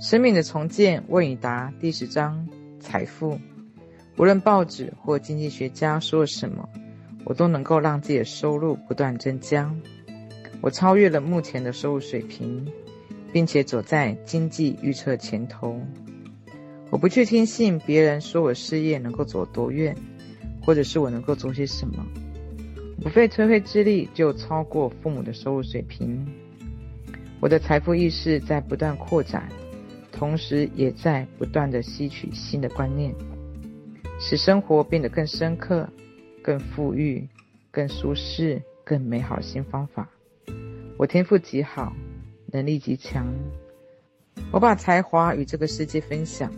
生命的重建问与答第十章：财富。无论报纸或经济学家说了什么，我都能够让自己的收入不断增加。我超越了目前的收入水平，并且走在经济预测前头。我不去听信别人说我事业能够走多远，或者是我能够做些什么。不费吹灰之力就超过父母的收入水平，我的财富意识在不断扩展，同时也在不断地吸取新的观念，使生活变得更深刻、更富裕、更舒适、更美好新方法。我天赋极好，能力极强，我把才华与这个世界分享，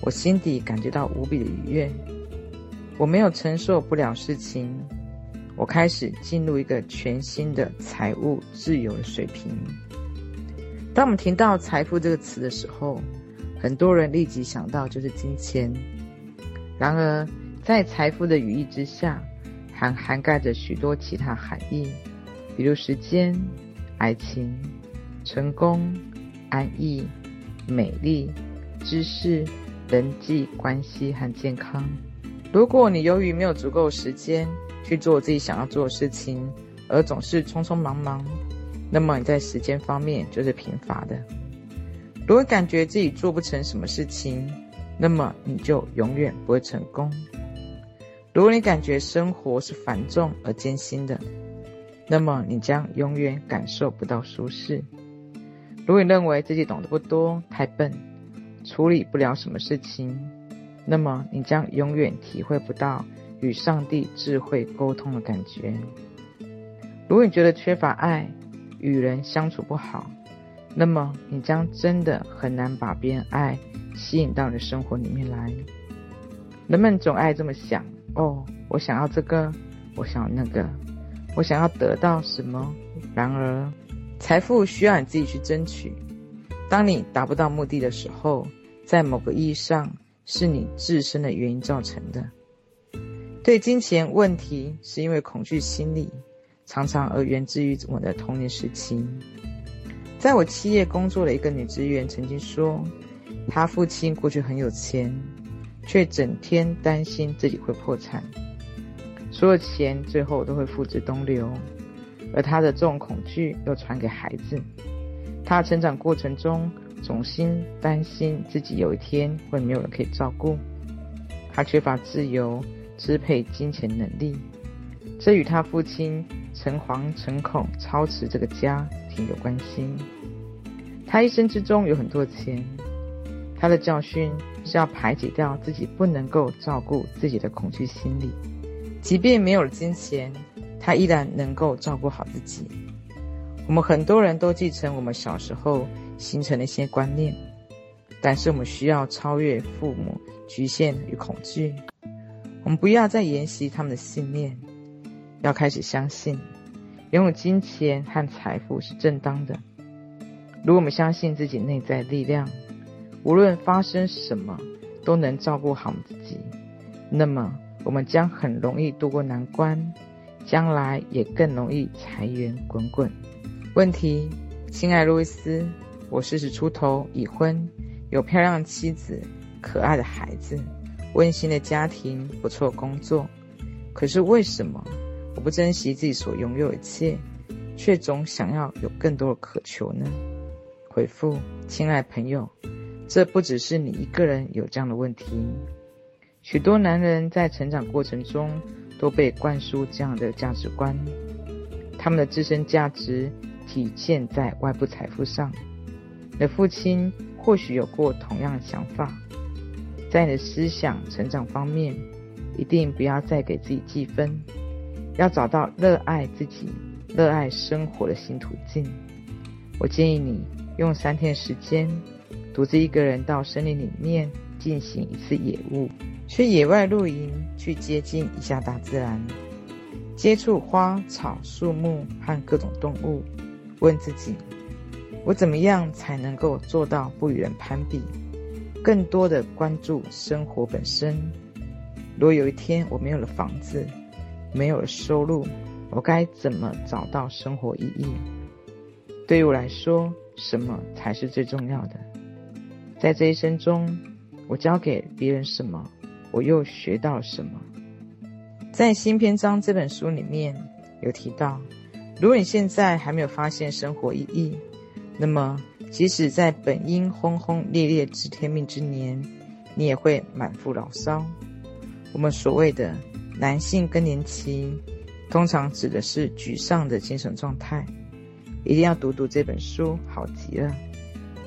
我心底感觉到无比的愉悦。我没有承受不了事情。我开始进入一个全新的财务自由的水平。当我们听到“财富”这个词的时候，很多人立即想到就是金钱。然而，在财富的语义之下，还涵盖着许多其他含义，比如时间、爱情、成功、安逸、美丽、知识、人际关系和健康。如果你由于没有足够时间，去做自己想要做的事情，而总是匆匆忙忙，那么你在时间方面就是贫乏的。如果感觉自己做不成什么事情，那么你就永远不会成功。如果你感觉生活是繁重而艰辛的，那么你将永远感受不到舒适。如果你认为自己懂得不多、太笨，处理不了什么事情，那么你将永远体会不到。与上帝智慧沟通的感觉。如果你觉得缺乏爱，与人相处不好，那么你将真的很难把别人爱吸引到你的生活里面来。人们总爱这么想：哦，我想要这个，我想要那个，我想要得到什么。然而，财富需要你自己去争取。当你达不到目的的时候，在某个意义上是你自身的原因造成的。对金钱问题，是因为恐惧心理，常常而源自于我的童年时期。在我企业工作的一个女职员曾经说，她父亲过去很有钱，却整天担心自己会破产，所有钱最后都会付之东流，而她的这种恐惧又传给孩子。她成长过程中总心担心自己有一天会没有人可以照顾，她缺乏自由。支配金钱能力，这与他父亲诚惶诚恐操持这个家庭有关系。他一生之中有很多钱，他的教训是要排解掉自己不能够照顾自己的恐惧心理。即便没有了金钱，他依然能够照顾好自己。我们很多人都继承我们小时候形成的一些观念，但是我们需要超越父母局限与恐惧。我们不要再沿袭他们的信念，要开始相信，拥有金钱和财富是正当的。如果我们相信自己内在力量，无论发生什么都能照顾好自己，那么我们将很容易度过难关，将来也更容易财源滚滚。问题，亲爱路易斯，我四十出头，已婚，有漂亮妻子，可爱的孩子。温馨的家庭，不错工作，可是为什么我不珍惜自己所拥有的一切，却总想要有更多的渴求呢？回复，亲爱朋友，这不只是你一个人有这样的问题，许多男人在成长过程中都被灌输这样的价值观，他们的自身价值体现在外部财富上。你的父亲或许有过同样的想法。在你的思想成长方面，一定不要再给自己计分，要找到热爱自己、热爱生活的新途径。我建议你用三天时间，独自一个人到森林里面进行一次野物，去野外露营，去接近一下大自然，接触花草树木和各种动物，问自己：我怎么样才能够做到不与人攀比？更多的关注生活本身。如果有一天我没有了房子，没有了收入，我该怎么找到生活意义？对于我来说，什么才是最重要的？在这一生中，我教给别人什么，我又学到了什么？在新篇章这本书里面有提到，如果你现在还没有发现生活意义，那么即使在本应轰轰烈烈知天命之年，你也会满腹牢骚。我们所谓的男性更年期，通常指的是沮丧的精神状态。一定要读读这本书，好极了。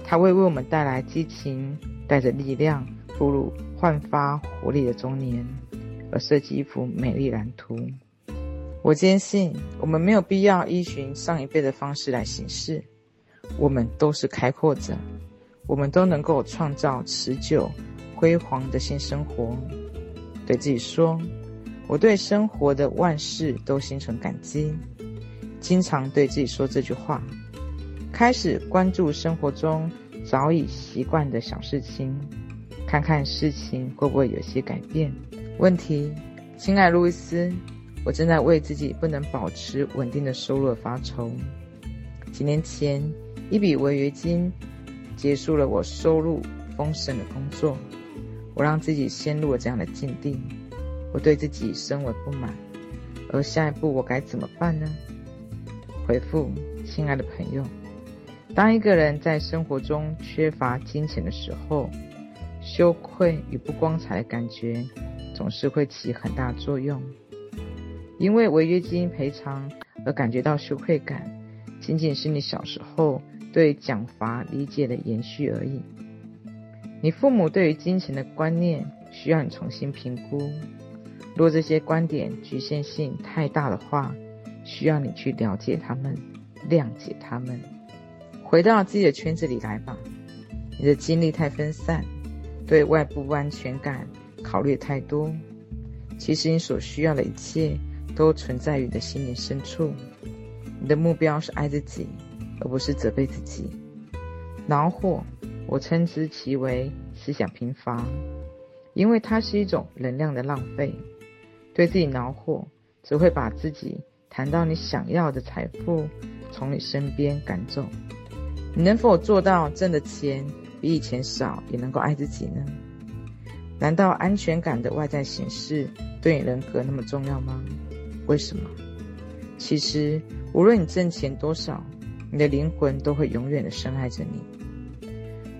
它会为我们带来激情，带着力量步入焕发活力的中年，而设计一幅美丽蓝图。我坚信，我们没有必要依循上一辈的方式来行事。我们都是开阔者，我们都能够创造持久、辉煌的新生活。对自己说，我对生活的万事都心存感激，经常对自己说这句话。开始关注生活中早已习惯的小事情，看看事情会不会有些改变。问题，亲爱路易斯，我正在为自己不能保持稳定的收入而发愁。几年前，一笔违约金结束了我收入丰盛的工作。我让自己陷入了这样的境地，我对自己深为不满，而下一步我该怎么办呢？回复，亲爱的朋友，当一个人在生活中缺乏金钱的时候，羞愧与不光彩的感觉总是会起很大作用。因为违约金赔偿而感觉到羞愧感，仅仅是你小时候对奖罚理解的延续而已。你父母对于金钱的观念需要你重新评估。若这些观点局限性太大的话，需要你去了解他们，谅解他们。回到自己的圈子里来吧。你的精力太分散，对外部不安全感考虑太多。其实你所需要的一切都存在于你的心灵深处。你的目标是爱自己，而不是责备自己。恼火。我称之其为思想贫乏，因为它是一种能量的浪费。对自己恼火，只会把自己谈到你想要的财富从你身边赶走。你能否做到挣的钱比以前少，也能够爱自己呢？难道安全感的外在形式对你人格那么重要吗？为什么？其实，无论你挣钱多少，你的灵魂都会永远的深爱着你。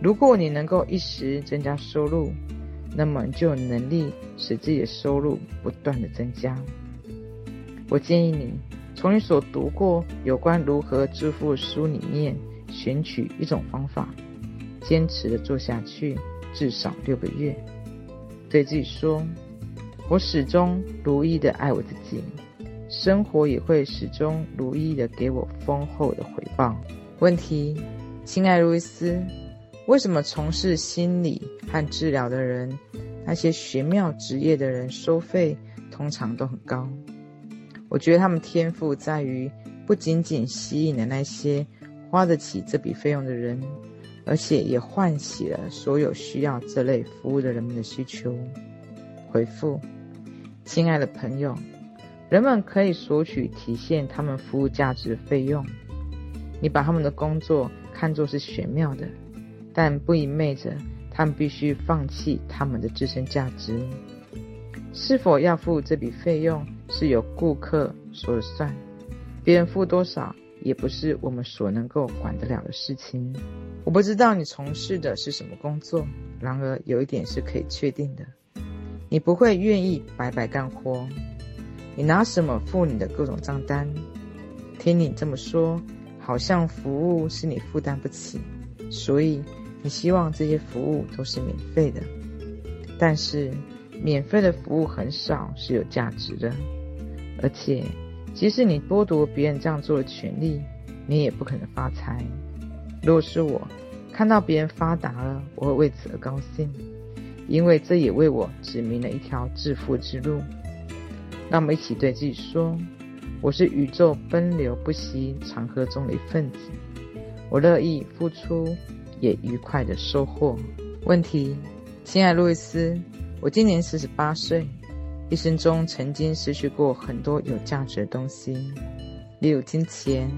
如果你能够一时增加收入，那么你就有能力使自己的收入不断的增加。我建议你从你所读过有关如何致富书里面选取一种方法，坚持的做下去，至少六个月。对自己说：“我始终如一的爱我自己，生活也会始终如一的给我丰厚的回报。”问题，亲爱路易斯。为什么从事心理和治疗的人，那些玄妙职业的人收费通常都很高？我觉得他们天赋在于不仅仅吸引了那些花得起这笔费用的人，而且也唤起了所有需要这类服务的人们的需求。回复，亲爱的朋友，人们可以索取体现他们服务价值的费用。你把他们的工作看作是玄妙的。但不意味着他们必须放弃他们的自身价值。是否要付这笔费用，是由顾客说了算，别人付多少也不是我们所能够管得了的事情。我不知道你从事的是什么工作，然而有一点是可以确定的：你不会愿意白白干活。你拿什么付你的各种账单？听你这么说，好像服务是你负担不起，所以。你希望这些服务都是免费的，但是免费的服务很少是有价值的，而且即使你剥夺别人这样做的权利，你也不可能发财。如果是我，看到别人发达了，我会为此而高兴，因为这也为我指明了一条致富之路。让我们一起对自己说：“我是宇宙奔流不息长河中的一份子，我乐意付出。”也愉快的收获。问题，亲爱路易斯，我今年四十八岁，一生中曾经失去过很多有价值的东西，例如金钱、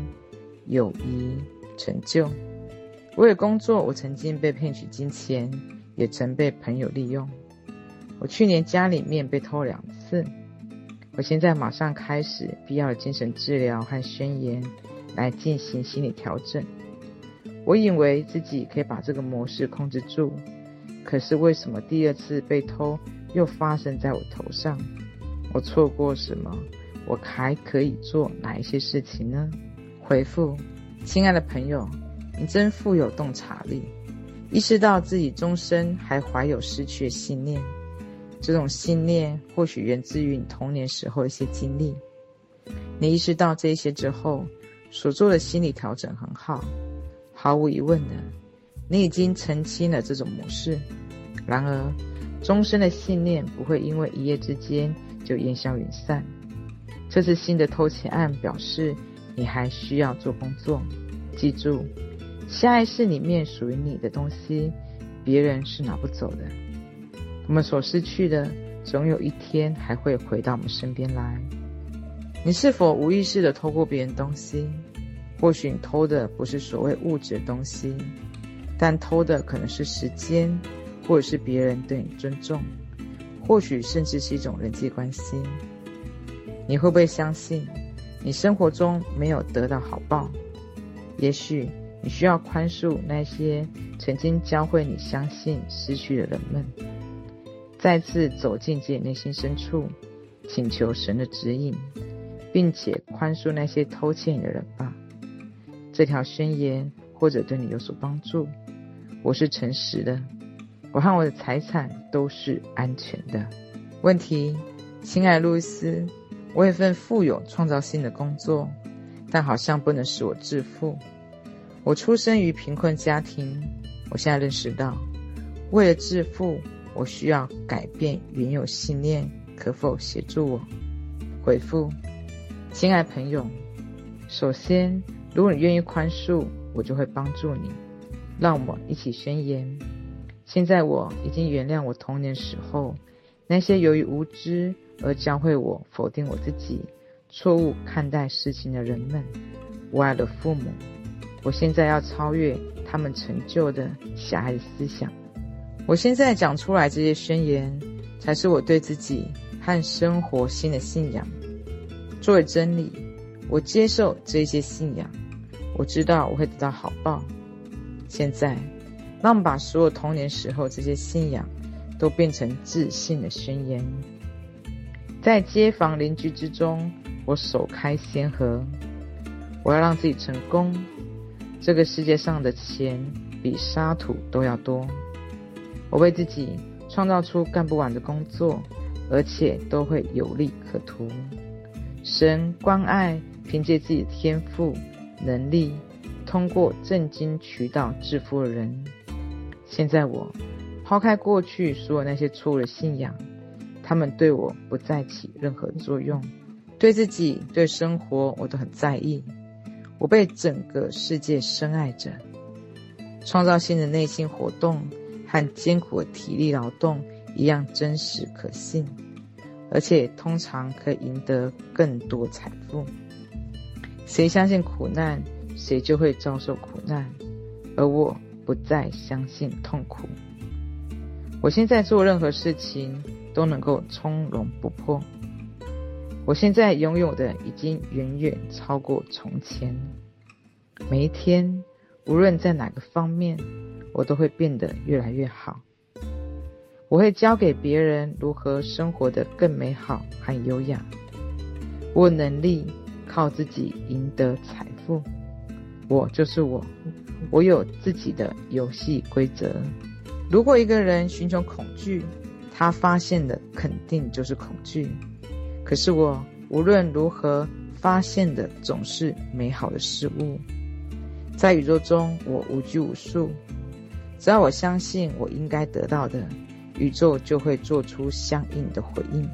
友谊、成就。为了工作，我曾经被骗取金钱，也曾被朋友利用。我去年家里面被偷两次。我现在马上开始必要的精神治疗和宣言，来进行心理调整。我以为自己可以把这个模式控制住，可是为什么第二次被偷又发生在我头上？我错过什么？我还可以做哪一些事情呢？回复：亲爱的朋友，你真富有洞察力，意识到自己终身还怀有失去的信念。这种信念或许源自于你童年时候的一些经历。你意识到这些之后，所做的心理调整很好。毫无疑问的，你已经澄清了这种模式。然而，终身的信念不会因为一夜之间就烟消云散。这次新的偷窃案表示，你还需要做工作。记住，下意识里面属于你的东西，别人是拿不走的。我们所失去的，总有一天还会回到我们身边来。你是否无意识的偷过别人东西？或许你偷的不是所谓物质的东西，但偷的可能是时间，或者是别人对你尊重，或许甚至是一种人际关系。你会不会相信，你生活中没有得到好报？也许你需要宽恕那些曾经教会你相信失去的人们。再次走进自己内心深处，请求神的指引，并且宽恕那些偷窃你的人吧。这条宣言或者对你有所帮助。我是诚实的，我和我的财产都是安全的。问题，亲爱路易斯，我有一份富有创造性的工作，但好像不能使我致富。我出生于贫困家庭，我现在认识到，为了致富。我需要改变原有信念，可否协助我？回复，亲爱朋友，首先，如果你愿意宽恕，我就会帮助你。让我们一起宣言：现在我已经原谅我童年时候那些由于无知而教会我否定我自己、错误看待事情的人们。我爱的父母，我现在要超越他们成就的狭隘思想。我现在讲出来这些宣言，才是我对自己和生活新的信仰。作为真理，我接受这些信仰。我知道我会得到好报。现在，让我们把所有童年时候这些信仰，都变成自信的宣言。在街坊邻居之中，我首开先河。我要让自己成功。这个世界上的钱比沙土都要多。我为自己创造出干不完的工作，而且都会有利可图。神关爱凭借自己的天赋能力，通过正经渠道致富的人。现在我抛开过去所有那些错误的信仰，他们对我不再起任何作用。对自己、对生活，我都很在意。我被整个世界深爱着。创造性的内心活动。和艰苦的体力劳动一样真实可信，而且通常可以赢得更多财富。谁相信苦难，谁就会遭受苦难，而我不再相信痛苦。我现在做任何事情都能够从容不迫。我现在拥有的已经远远超过从前。每一天，无论在哪个方面。我都会变得越来越好。我会教给别人如何生活得更美好和优雅。我有能力靠自己赢得财富。我就是我，我有自己的游戏规则。如果一个人寻求恐惧，他发现的肯定就是恐惧。可是我无论如何发现的总是美好的事物。在宇宙中，我无拘无束。只要我相信我应该得到的，宇宙就会做出相应的回应。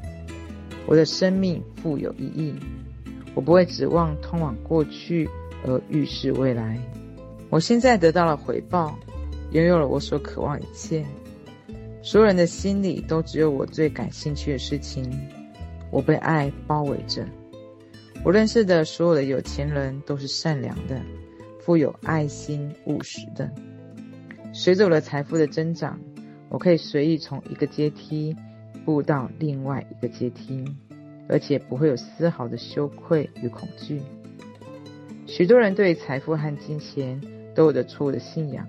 我的生命富有意义，我不会指望通往过去而预示未来。我现在得到了回报，拥有了我所渴望一切。所有人的心里都只有我最感兴趣的事情。我被爱包围着。我认识的所有的有钱人都是善良的。富有爱心、务实的。随着我的财富的增长，我可以随意从一个阶梯步到另外一个阶梯，而且不会有丝毫的羞愧与恐惧。许多人对财富和金钱都有着错误的信仰，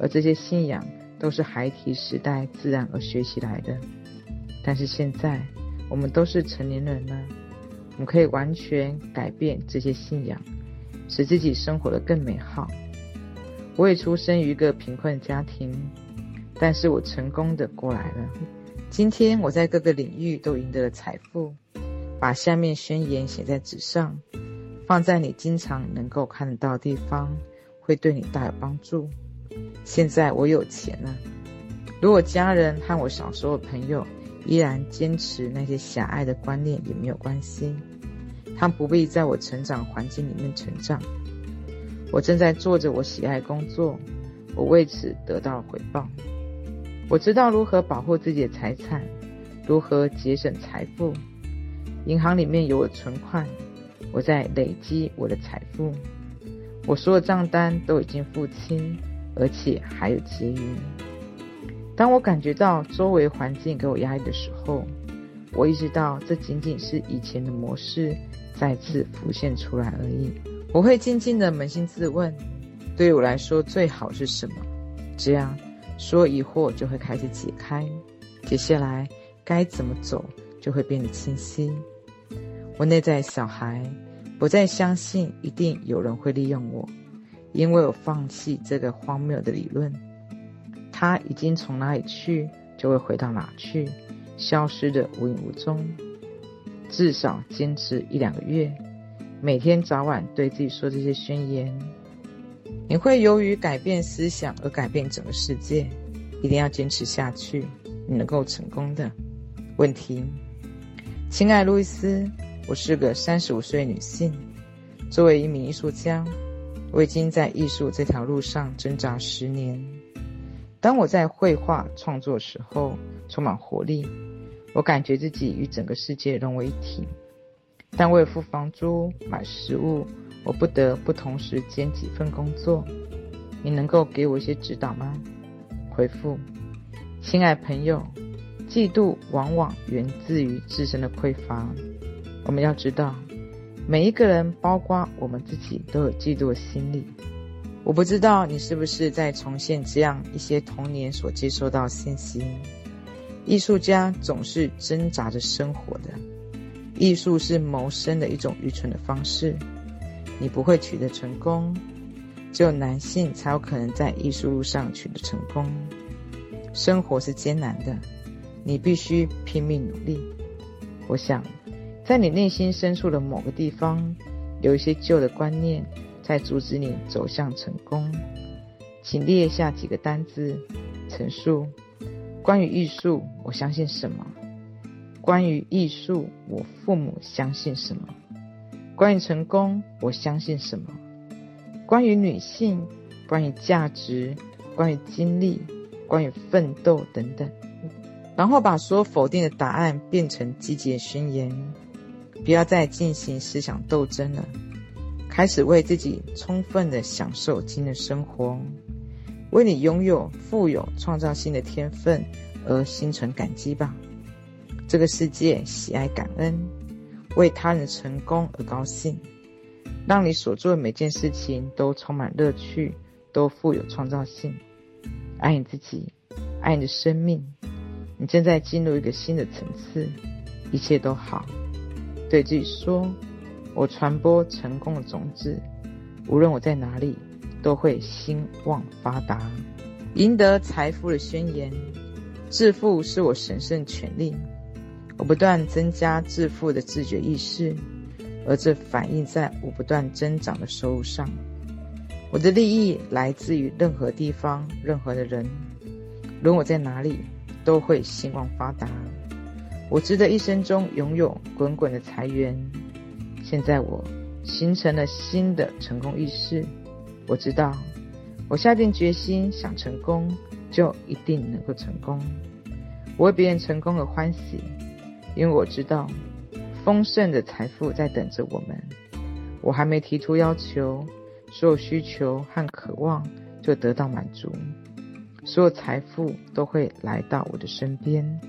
而这些信仰都是孩提时代自然而学习来的。但是现在，我们都是成年人了，我们可以完全改变这些信仰，使自己生活得更美好。我也出生于一个贫困家庭，但是我成功的过来了。今天我在各个领域都赢得了财富。把下面宣言写在纸上，放在你经常能够看得到的地方，会对你大有帮助。现在我有钱了，如果家人和我小时候的朋友。依然坚持那些狭隘的观念也没有关系，他们不必在我成长环境里面成长。我正在做着我喜爱工作，我为此得到了回报。我知道如何保护自己的财产，如何节省财富。银行里面有我存款，我在累积我的财富。我所有账单都已经付清，而且还有结余。当我感觉到周围环境给我压力的时候，我意识到这仅仅是以前的模式再次浮现出来而已。我会静静的扪心自问：对我来说，最好是什么？这样，所有疑惑就会开始解开。接下来该怎么走就会变得清晰。我内在小孩不再相信一定有人会利用我，因为我放弃这个荒谬的理论。他已经从哪里去，就会回到哪去，消失得无影无踪。至少坚持一两个月，每天早晚对自己说这些宣言，你会由于改变思想而改变整个世界。一定要坚持下去，你能够成功的。问题，亲爱路易斯，我是个三十五岁女性，作为一名艺术家，我已经在艺术这条路上挣扎十年。当我在绘画创作时候，充满活力，我感觉自己与整个世界融为一体。但为了付房租、买食物，我不得不同时兼几份工作。你能够给我一些指导吗？回复：亲爱朋友，嫉妒往往源自于自身的匮乏。我们要知道，每一个人，包括我们自己，都有嫉妒的心理。我不知道你是不是在重现这样一些童年所接收到信息。艺术家总是挣扎着生活的，艺术是谋生的一种愚蠢的方式。你不会取得成功，只有男性才有可能在艺术路上取得成功。生活是艰难的，你必须拼命努力。我想，在你内心深处的某个地方，有一些旧的观念。在阻止你走向成功，请列下几个单字，陈述关于艺术，我相信什么？关于艺术，我父母相信什么？关于成功，我相信什么？关于女性，关于价值，关于经历，关于奋斗等等。然后把所有否定的答案变成积极的宣言，不要再进行思想斗争了。开始为自己充分的享受今日生活，为你拥有富有创造性的天分而心存感激吧。这个世界喜爱感恩，为他人成功而高兴，让你所做的每件事情都充满乐趣，都富有创造性。爱你自己，爱你的生命。你正在进入一个新的层次，一切都好。对自己说。我传播成功的种子，无论我在哪里，都会兴旺发达。赢得财富的宣言：致富是我神圣权利。我不断增加致富的自觉意识，而这反映在我不断增长的收入上。我的利益来自于任何地方、任何的人，无论我在哪里，都会兴旺发达。我值得一生中拥有滚滚的财源。现在我形成了新的成功意识，我知道，我下定决心想成功，就一定能够成功。我为别人成功而欢喜，因为我知道，丰盛的财富在等着我们。我还没提出要求，所有需求和渴望就得到满足，所有财富都会来到我的身边。